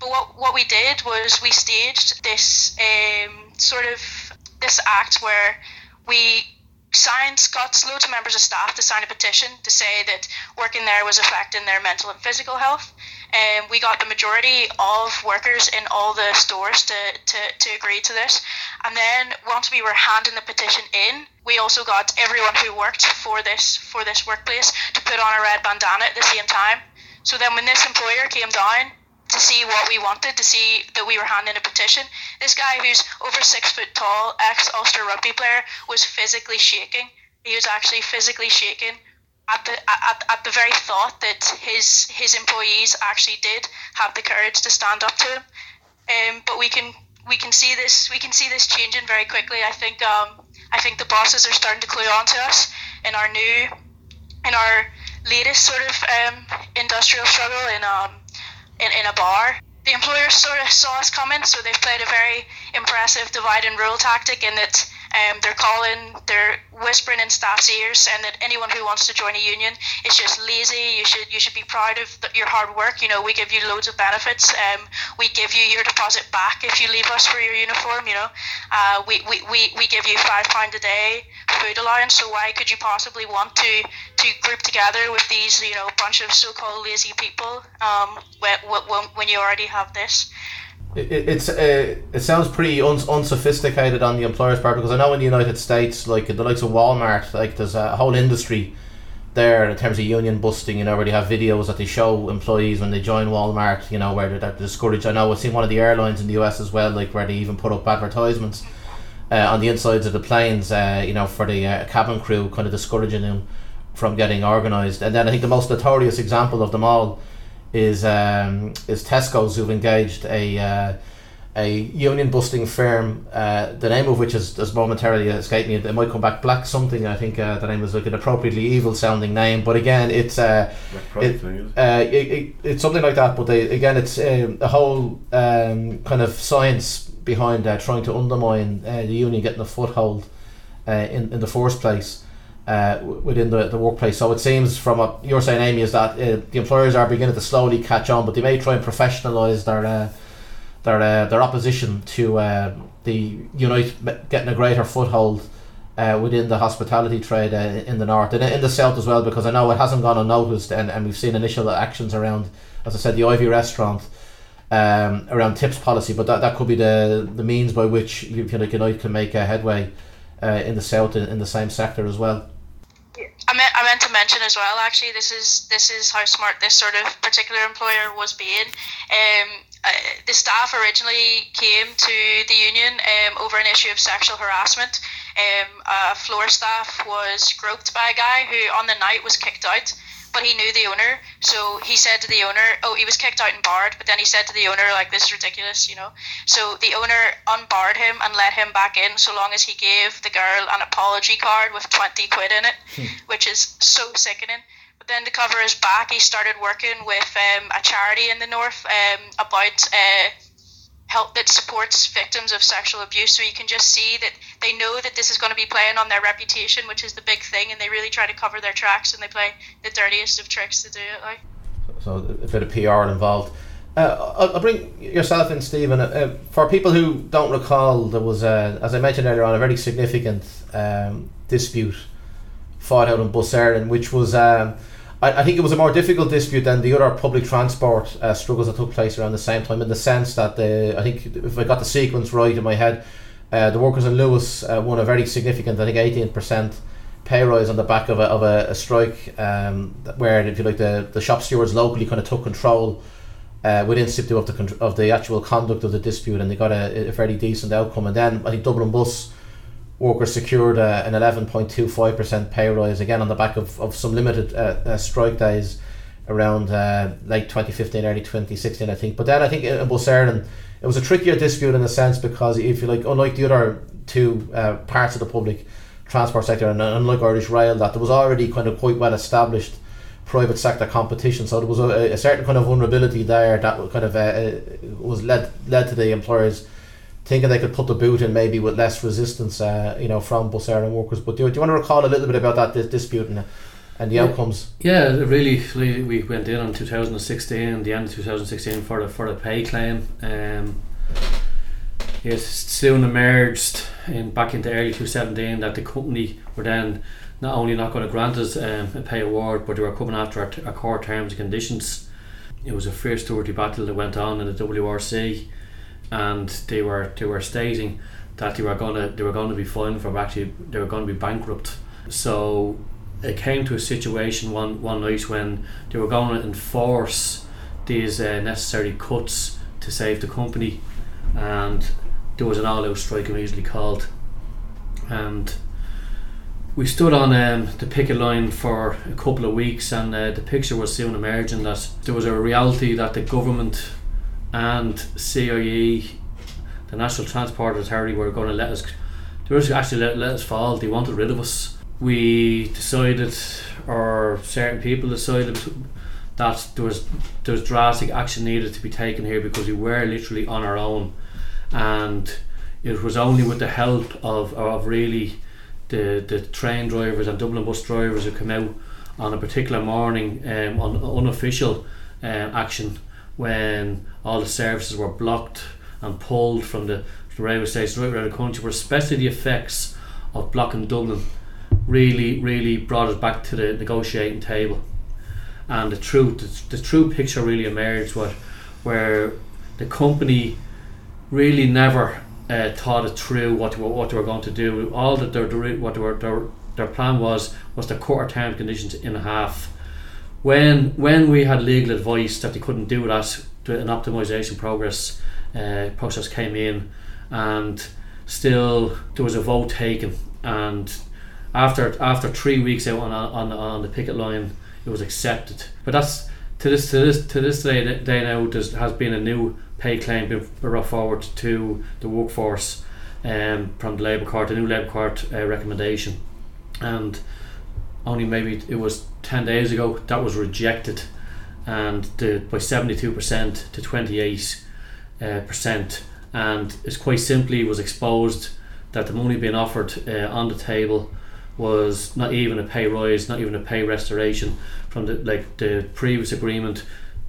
[SPEAKER 4] But what, what we did was we staged this um, sort of this act where we signed, got loads of members of staff to sign a petition to say that working there was affecting their mental and physical health. And um, we got the majority of workers in all the stores to, to, to agree to this. And then once we were handing the petition in, we also got everyone who worked for this for this workplace to put on a red bandana at the same time. So then when this employer came down to see what we wanted, to see that we were handing a petition. This guy, who's over six foot tall, ex Ulster rugby player, was physically shaking. He was actually physically shaking at the at, at the very thought that his his employees actually did have the courage to stand up to him. Um, but we can we can see this we can see this changing very quickly. I think um, I think the bosses are starting to clue on to us in our new in our latest sort of um, industrial struggle in um, in, in a bar. The employers sort of saw us coming, so they've played a very impressive divide and rule tactic in that um, they're calling, they're whispering in staff's ears, saying that anyone who wants to join a union is just lazy. You should you should be proud of the, your hard work. You know, we give you loads of benefits. Um, we give you your deposit back if you leave us for your uniform. You know, uh, we, we, we, we give you five pound a day food allowance. So why could you possibly want to to group together with these you know bunch of so-called lazy people um, when, when, when you already have this?
[SPEAKER 1] It, it's uh, it sounds pretty un- unsophisticated on the employer's part because I know in the United States, like the likes of Walmart, like there's a whole industry there in terms of union busting. You know, where they have videos that they show employees when they join Walmart. You know, where they're, they're discouraged. I know I've seen one of the airlines in the US as well, like where they even put up advertisements uh, on the insides of the planes. Uh, you know, for the uh, cabin crew, kind of discouraging them from getting organised. And then I think the most notorious example of them all is um, is Tesco's who've engaged a uh, a union busting firm, uh, the name of which has, has momentarily escaped me. It might come back. Black something. I think uh, the name is like an appropriately evil sounding name, but again, it's uh, it, uh, it, it, it's something like that. But they, again, it's um, a whole um, kind of science behind uh, trying to undermine uh, the union getting a foothold uh, in in the first place uh, within the, the workplace. So it seems from what you're saying, Amy, is that uh, the employers are beginning to slowly catch on, but they may try and professionalise their uh, their uh, their opposition to uh, the Unite getting a greater foothold uh, within the hospitality trade in the north and in the south as well, because I know it hasn't gone unnoticed, and, and we've seen initial actions around, as I said, the Ivy restaurant. Um, around tips policy, but that, that could be the the means by which you, you know, Unite can make a headway in the south in, in the same sector as well.
[SPEAKER 4] I meant I meant to mention as well. Actually, this is this is how smart this sort of particular employer was being. Um, uh, the staff originally came to the union um, over an issue of sexual harassment. Um, a floor staff was groped by a guy who, on the night, was kicked out but he knew the owner. So he said to the owner, oh, he was kicked out and barred, but then he said to the owner, like, this is ridiculous, you know. So the owner unbarred him and let him back in so long as he gave the girl an apology card with 20 quid in it, hmm. which is so sickening. But then to cover his back, he started working with um, a charity in the north um, about uh, help that supports victims of sexual abuse. So you can just see that they know that this is going to be playing on their reputation, which is the big thing, and they really try to cover their tracks and they play the dirtiest of tricks to do it. Like.
[SPEAKER 1] So a bit of PR involved. Uh, I'll, bring yourself in, Stephen. Uh, for people who don't recall, there was, a, as I mentioned earlier on, a very significant um, dispute fought out in Bus Éireann, which was um, I, I think it was a more difficult dispute than the other public transport uh, struggles that took place around the same time, in the sense that the I think if I got the sequence right in my head, uh, the workers in Luas uh, won a very significant, I think, eighteen percent pay rise on the back of a, of a, a strike, um, where if you like the, the shop stewards locally kind of took control uh, within situ of the of the actual conduct of the dispute, and they got a, a fairly decent outcome. And then I think Dublin Bus workers secured uh, an 11.25% pay rise again on the back of, of some limited uh, uh, strike days around uh, late 2015 early 2016 I think but then I think in Bus Éireann it was a trickier dispute in a sense because if you like unlike the other two uh, parts of the public transport sector and unlike Irish Rail that there was already kind of quite well established private sector competition. So there was a, a certain kind of vulnerability there that kind of uh, uh, was led led to the employers thinking they could put the boot in maybe with less resistance, uh, you know, from Bus Éireann workers. But do, do you want to recall a little bit about that dis- dispute and, and the
[SPEAKER 3] Yeah.
[SPEAKER 1] outcomes?
[SPEAKER 3] Yeah, really, really, we went in on 2016, the end of 2016 for the for the pay claim. Um, it soon emerged in back into early 2017 that the company were then not only not going to grant us um, a pay award, but they were coming after our, t- our core terms and conditions. It was a fierce dirty battle that went on in the WRC, and they were they were stating that they were gonna they were to be fined for actually they were to be bankrupt. So it came to a situation one one night when they were going to enforce these uh, necessary cuts to save the company, and there was an all-out strike immediately called, and we stood on um, the picket line for a couple of weeks, and uh, the picture was soon emerging that there was a reality that the government and CIE, the National Transport Authority, were going to let us. They were actually let, let us fall. They wanted rid of us. We decided, or certain people decided, that there was there was drastic action needed to be taken here because we were literally on our own, and it was only with the help of of really the the train drivers and Dublin bus drivers who came out on a particular morning um, on unofficial um, action when all the services were blocked and pulled from the, the railway stations right around the country, where especially the effects of blocking Dublin really, really brought us back to the negotiating table. And the truth, the, the true picture really emerged what, where the company really never uh, thought it through what they were, what they were going to do. All that their their- what were, their their plan was was to cut our terms conditions in half. When when we had legal advice that they couldn't do that, an optimization progress uh, process came in, and still there was a vote taken, and after after three weeks out on on on the picket line, it was accepted. But that's to this to this to this day, day now there has been a new pay claim being brought forward to the workforce um, from the Labour Court, the new Labour Court uh, recommendation, and only maybe it was ten days ago that was rejected, and the, by seventy two percent to twenty eight uh, percent, and it's quite simply was exposed that the money being offered uh, on the table was not even a pay rise, not even a pay restoration from the like the previous agreement.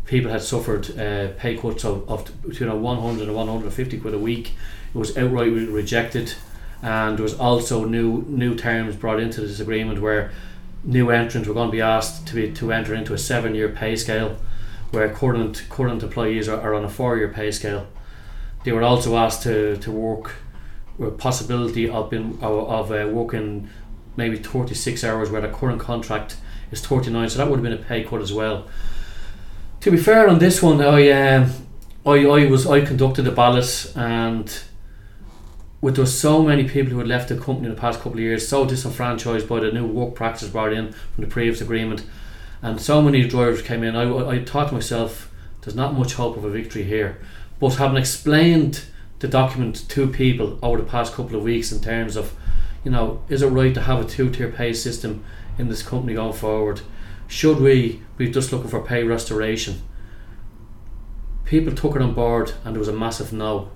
[SPEAKER 3] People had suffered uh, pay cuts of, of between a 100 and 150 quid a week. It was outright rejected, and there was also new new terms brought into this agreement where new entrants were going to be asked to be to enter into a seven year pay scale, where current current employees are, are on a four year pay scale. They were also asked to, to work with possibility of being of, of uh, working maybe 36 hours where the current contract is 39 so that would have been a pay cut as well to be fair on this one I um, I, I was I conducted the ballot and with there was so many people who had left the company in the past couple of years so disenfranchised by the new work practice brought in from the previous agreement and so many drivers came in I, I thought to myself there's not much hope of a victory here but having explained the document to people over the past couple of weeks in terms of you know, is it right to have a two tier pay system in this company going forward? Should we be just looking for pay restoration? People took it on board and there was a massive no.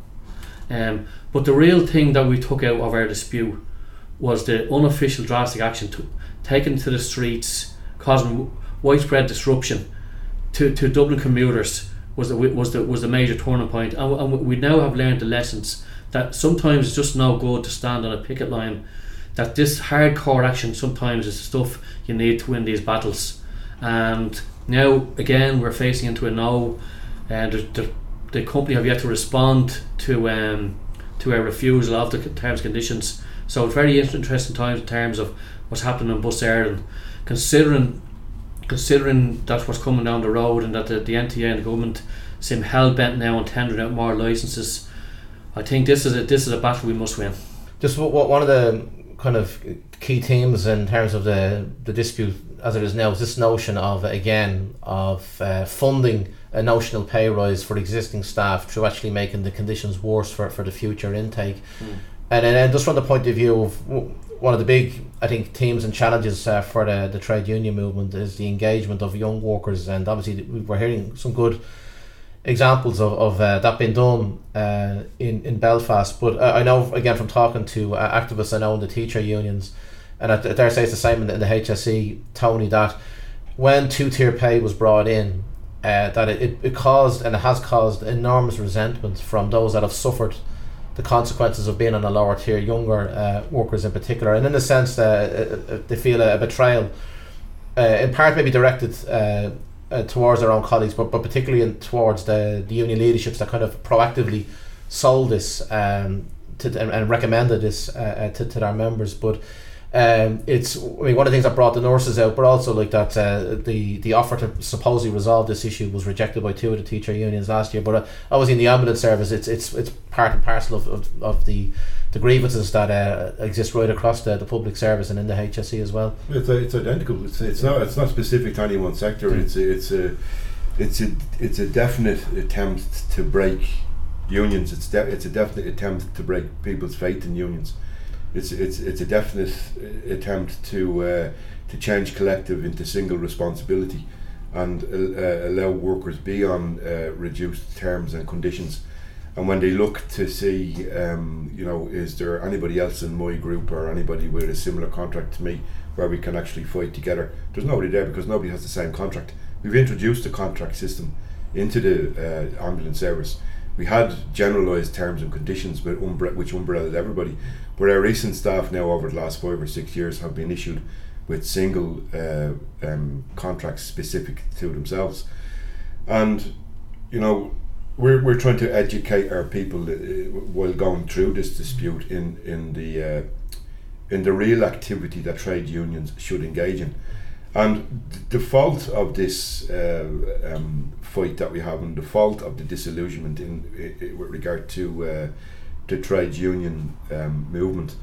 [SPEAKER 3] Um, but the real thing that we took out of our dispute was the unofficial drastic action to, taken to the streets, causing widespread disruption to, to Dublin commuters was the, was the was the major turning point. And, and we now have learned the lessons that sometimes it's just no good to stand on a picket line. That this hardcore action sometimes is the stuff you need to win these battles. And now again we're facing into a no, and the, the, the company have yet to respond to um, to a refusal of the terms conditions. So it's very interesting times in terms of what's happening in Bus Éireann, considering considering that's what's coming down the road and that the, the NTA and the government seem hell bent now on tendering out more licenses. I think this is a this is a battle we must win.
[SPEAKER 1] Just what one of the kind of key themes in terms of the the dispute as it is now is this notion of again of uh, funding a notional pay rise for existing staff through actually making the conditions worse for, for the future intake.
[SPEAKER 3] Mm.
[SPEAKER 1] And then just from the point of view of one of the big, I think, themes and challenges uh, for the, the trade union movement is the engagement of young workers, and obviously we're hearing some good examples of, of uh, that being done uh, in in Belfast. But I know again from talking to uh, activists I know in the teacher unions, and I dare say it's the same in the, in the HSE, Tony, that when two tier pay was brought in, uh, that it, it caused and it has caused enormous resentment from those that have suffered the consequences of being on a lower tier, younger uh, workers in particular, and in a sense uh, uh, uh they feel a, betrayal, uh, in part maybe directed uh, towards their own colleagues, but, but particularly in, towards the, the union leaderships that kind of proactively sold this um, to, and, and recommended this to, to their members. But um, it's I mean one of the things that brought the nurses out, but also like that uh, the the offer to supposedly resolve this issue was rejected by two of the teacher unions last year. But uh, obviously in the ambulance service, it's it's it's part and parcel of, of, of the the grievances that uh, exist right across the, the public service and in the HSE as well.
[SPEAKER 2] It's, it's identical. It's, it's not it's not specific to any one sector. Mm. It's a, it's a it's a it's a definite attempt to break unions. It's de- it's a definite attempt to break people's faith in unions it's it's it's a definite attempt to uh, to change collective into single responsibility and uh, allow workers be on uh, reduced terms and conditions. And when they look to see um, you know is there anybody else in my group or anybody with a similar contract to me where we can actually fight together? There's nobody there because nobody has the same contract. We've introduced the contract system into the uh, ambulance service. We had generalised terms and conditions with umbre- which umbrelled everybody but our recent staff now over the last five or six years have been issued with single uh, um, contracts specific to themselves. And, you know, we're, we're trying to educate our people uh, while going through this dispute in, in the uh, in the real activity that trade unions should engage in. And the fault of this uh, um, fight that we have and the fault of the disillusionment in, in, with regard to the trade union um, movement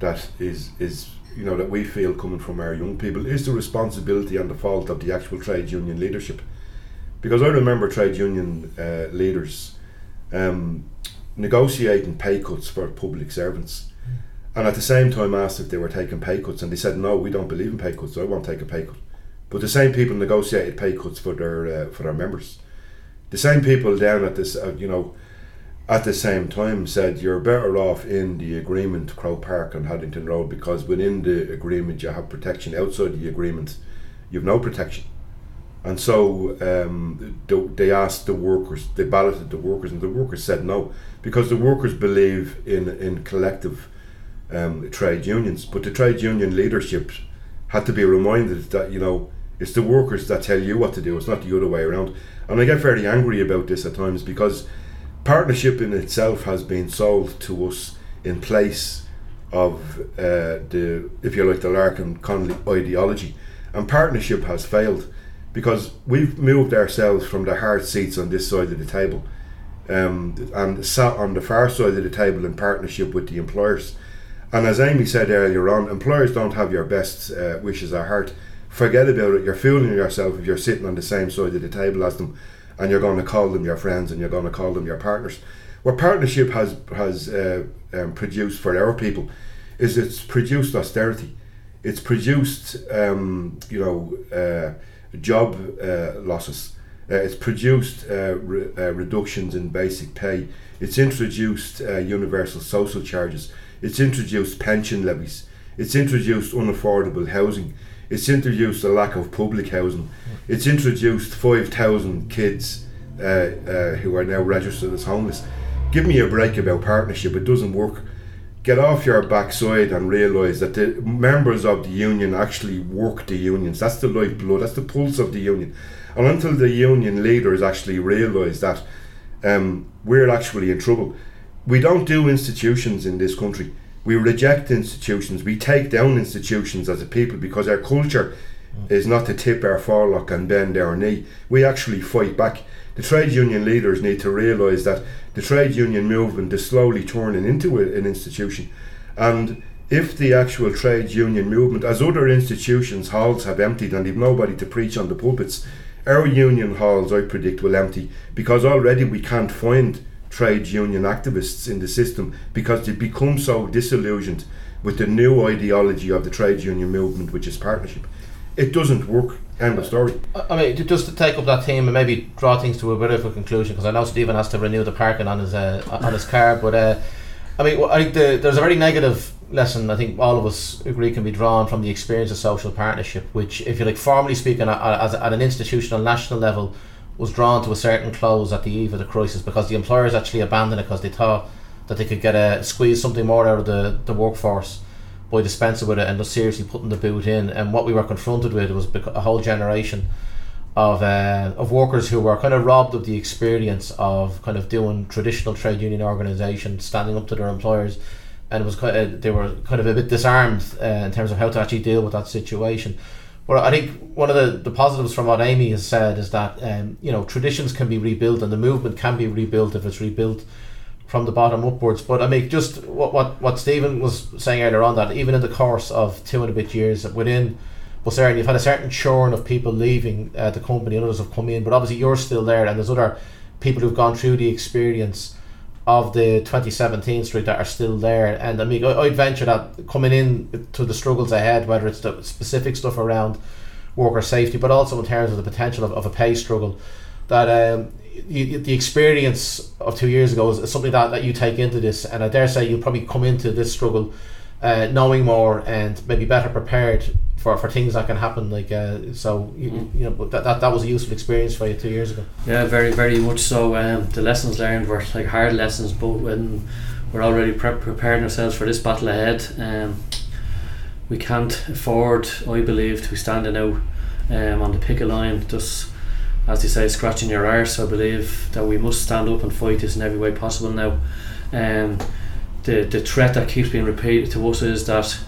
[SPEAKER 2] that is is you know that we feel coming from our young people is the responsibility and the fault of the actual trade union leadership. Because I remember trade union uh, leaders um, negotiating pay cuts for public servants. And at the same time asked if they were taking pay cuts and they said no we don't believe in pay cuts. So I won't take a pay cut. But the same people negotiated pay cuts for their uh, for their members. The same people down at this uh, you know at the same time said you're better off in the agreement Croke Park and Haddington Road because within the agreement you have protection. Outside the agreement you've no protection. And so um, they asked the workers they balloted the workers and the workers said no because the workers believe in in collective um, trade unions. But the trade union leadership had to be reminded that you know it's the workers that tell you what to do. It's not the other way around. And I get very angry about this at times because partnership in itself has been sold to us in place of uh, the, if you like, the Larkin Connolly ideology, and partnership has failed because we've moved ourselves from the hard seats on this side of the table um, and sat on the far side of the table in partnership with the employers. And as Amy said earlier on, employers don't have your best uh, wishes at heart. Forget about it. You're fooling yourself if you're sitting on the same side of the table as them and you're going to call them your friends and you're going to call them your partners. What partnership has has uh, um, produced for our people is it's produced austerity. It's produced um, you know uh, job uh, losses. Uh, it's produced uh, re- uh, reductions in basic pay. It's introduced universal social charges. It's introduced pension levies. It's introduced unaffordable housing. It's introduced a lack of public housing. It's introduced 5,000 kids uh, uh, who are now registered as homeless. Give me a break about partnership, it doesn't work. Get off your backside and realise that the members of the union actually work the unions. That's the lifeblood, that's the pulse of the union. And until the union leaders actually realise that um, we're actually in trouble, we don't do institutions in this country we reject institutions, we take down institutions as a people because our culture is not to tip our forelock and bend our knee. We actually fight back. The trade union leaders need to realise that the trade union movement is slowly turning into an institution. And if the actual trade union movement, as other institutions' halls have emptied and they've nobody to preach on the pulpits, our union halls, I predict, will empty because already we can't find trade union activists in the system because they become so disillusioned with the new ideology of the trade union movement, which is partnership. It doesn't work. End of story.
[SPEAKER 1] I mean, just to take up that theme and maybe draw things to a bit of a conclusion, because I know Stephen has to renew the parking on his uh, on his car. But uh, I mean, I think the, there's a very negative lesson I think all of us agree can be drawn from the experience of social partnership, which, if you like, formally speaking, at, at, at an institutional national level, was drawn to a certain close at the eve of the crisis because the employers actually abandoned it because they thought that they could get a squeeze something more out of the, the workforce by dispensing with it and just seriously putting the boot in. And what we were confronted with was a whole generation of uh, of workers who were kind of robbed of the experience of kind of doing traditional trade union organisation, standing up to their employers, and it was of, they were kind of a bit disarmed uh, in terms of how to actually deal with that situation. But I think one of the, the positives from what Amy has said is that um, you know traditions can be rebuilt and the movement can be rebuilt if it's rebuilt from the bottom upwards. But I mean, just what what what Stephen was saying earlier on that even in the course of two and a bit years within Bus Éireann, you've had a certain churn of people leaving uh, the company and others have come in. But obviously, you're still there, and there's other people who've gone through the experience of the 2017 street that are still there. And I mean, I, I'd venture that coming in to the struggles ahead, whether it's the specific stuff around worker safety, but also in terms of the potential of, of a pay struggle, that um, you, the experience of two years ago is something that, that you take into this. And I dare say you'll probably come into this struggle uh, knowing more and maybe better prepared for, for things that can happen. Like uh, so, you, mm. you know but that, that that was a useful experience for you two years ago.
[SPEAKER 3] Yeah, very very much so. Um, the lessons learned were like hard lessons, but when we're already pre- preparing ourselves for this battle ahead, um, we can't afford, I believe, to be standing out um, on the picket line just. As they say, scratching your arse. I believe that we must stand up and fight this in every way possible now. Um, the the threat that keeps being repeated to us is that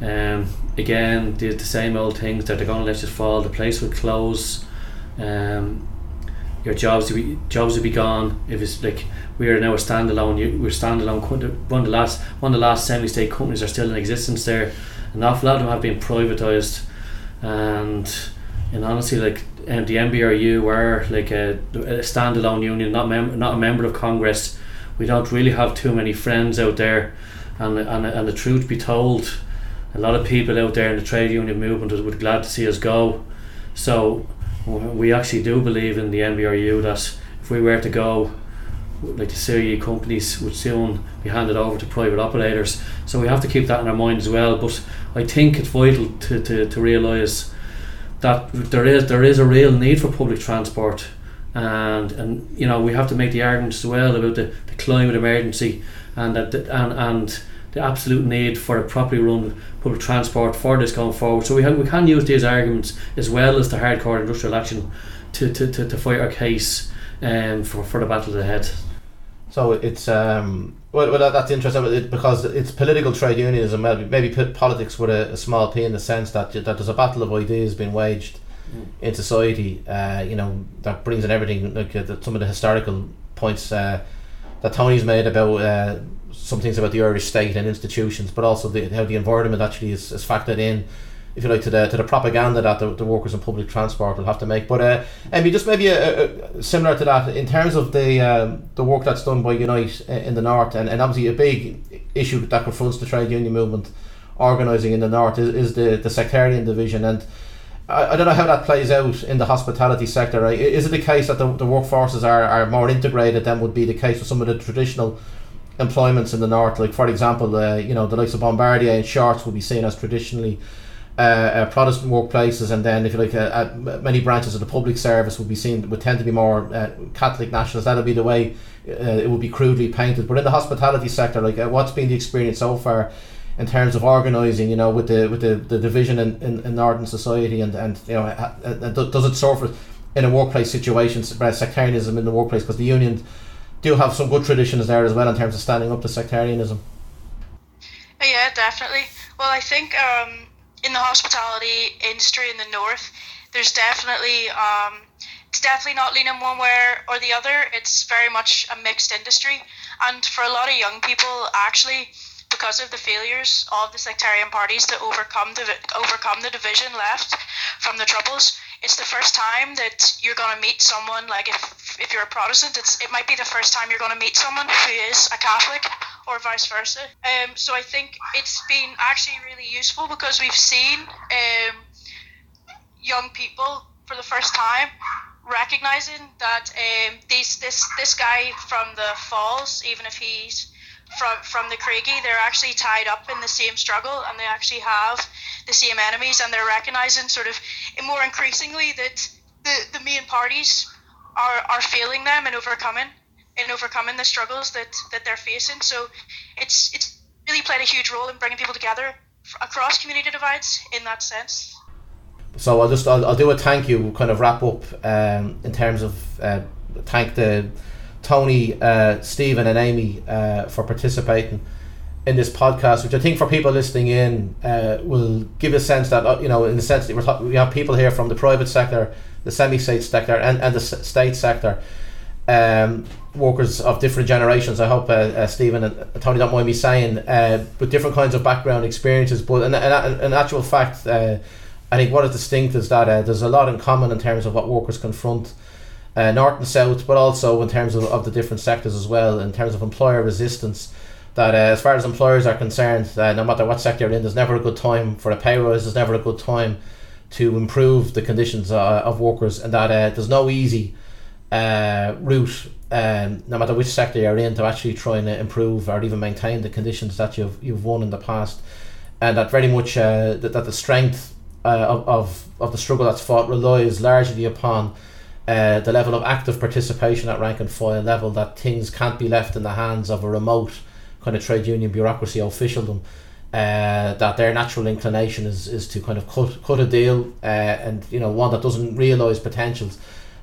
[SPEAKER 3] um, again the, the same old things that they're going to let you fall. The place will close. Um, your jobs will be jobs will be gone if it's like we are now a standalone. you, We're standalone. One of the last one of the last semi-state companies are still in existence there. An awful lot of them have been privatized, and and honestly, like um, the NBRU were like a, a standalone union, not mem- not a member of Congress. We don't really have too many friends out there, and and and the truth be told, a lot of people out there in the trade union movement would be glad to see us go. So we actually do believe in the NBRU that if we were to go, like the CIE companies would soon be handed over to private operators. So we have to keep that in our mind as well. But I think it's vital to, to, to realise that there is there is a real need for public transport and and you know we have to make the arguments as well about the, the climate emergency and that and and the absolute need for a properly run public transport for this going forward. So we have, we can use these arguments as well as the hardcore industrial action to, to, to, to fight our case um, for, for the battles ahead.
[SPEAKER 1] So it's um, well, well that's interesting because it's political trade unionism, maybe politics with a, a, small p in the sense that that there's a battle of ideas being waged mm. in society. Uh, you know that brings in everything like uh, some of the historical points uh, that Tony's made about uh, some things about the Irish state and institutions, but also the, how the environment actually is, is factored in, if you like, to the to the propaganda that the, the workers in public transport will have to make. But uh, just maybe a, a, similar to that in terms of the um, the work that's done by Unite in the north, and, and obviously a big issue that confronts the trade union movement organising in the north is, is the the sectarian division and. I, I don't know how that plays out in the hospitality sector. Right? Is it the case that the, the workforces are, are more integrated than would be the case with some of the traditional employments in the north. Like for example, uh, you know the likes of Bombardier and Shorts would be seen as traditionally uh, uh, Protestant workplaces, and then if you like, uh, many branches of the public service would be seen would tend to be more uh, Catholic nationalists. That'll be the way uh, it would be crudely painted. But in the hospitality sector, like what's been the experience so far? in terms of organising, you know, with the with the, the division in, in, in Northern society, and, and you know, does it surface in a workplace situation, sectarianism in the workplace? Because the unions do have some good traditions there as well in terms of standing up to sectarianism.
[SPEAKER 4] Yeah, definitely. Well, I think um, in the hospitality industry in the north, there's definitely um, it's definitely not leaning one way or the other. It's very much a mixed industry, and for a lot of young people, actually, because of the failures of the sectarian parties to overcome the overcome the division left from the troubles, it's the first time that you're going to meet someone like if if, you're a Protestant, it's it might be the first time you're going to meet someone who is a Catholic, or vice versa. Um, so I think it's been actually really useful because we've seen um, young people for the first time recognizing that um, this this guy from the falls, even if he's from from the Craigie, they're actually tied up in the same struggle and they actually have the same enemies and they're recognizing sort of more increasingly that the, the main parties are, are failing them and overcoming in overcoming the struggles that, that they're facing. So it's it's really played a huge role in bringing people together across community divides in that sense.
[SPEAKER 1] So I'll just I'll, I'll do a thank you kind of wrap up um, in terms of uh, thank the Tony, uh, Stephen, and Amy uh, for participating in this podcast, which I think for people listening in uh, will give a sense that uh, you know in the sense that we're we have people here from the private sector, the semi-state sector, and, and the state sector. Um, workers of different generations. I hope uh, uh, Stephen and Tony don't mind me saying, uh, with different kinds of background experiences. But in, actual fact, uh, I think what is distinct is that uh, there's a lot in common in terms of what workers confront uh, north and south, but also in terms of, of the different sectors as well, in terms of employer resistance. That uh, as far as employers are concerned, uh, no matter what sector you're in, there's never a good time for a pay rise. There's never a good time to improve the conditions uh, of workers, and that uh, there's no easy uh, route, um, no matter which sector you're in, to actually try and improve or even maintain the conditions that you've you've won in the past, and that very much that, that the strength of, of of the struggle that's fought relies largely upon uh, the level of active participation at rank and file level that things can't be left in the hands of a remote kind of trade union bureaucracy officialdom. Uh, that their natural inclination is, is to kind of cut cut a deal uh, and you know one that doesn't realise potentials.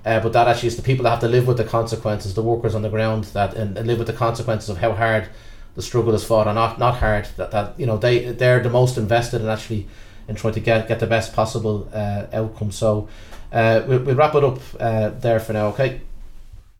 [SPEAKER 1] Uh, but that actually is the people that have to live with the consequences, the workers on the ground that and, and live with the consequences of how hard the struggle is fought or not not hard. That, that you know they they're the most invested in actually in trying to get get the best possible uh, outcome. So uh, we'll, we'll wrap it up uh, there for now. Okay.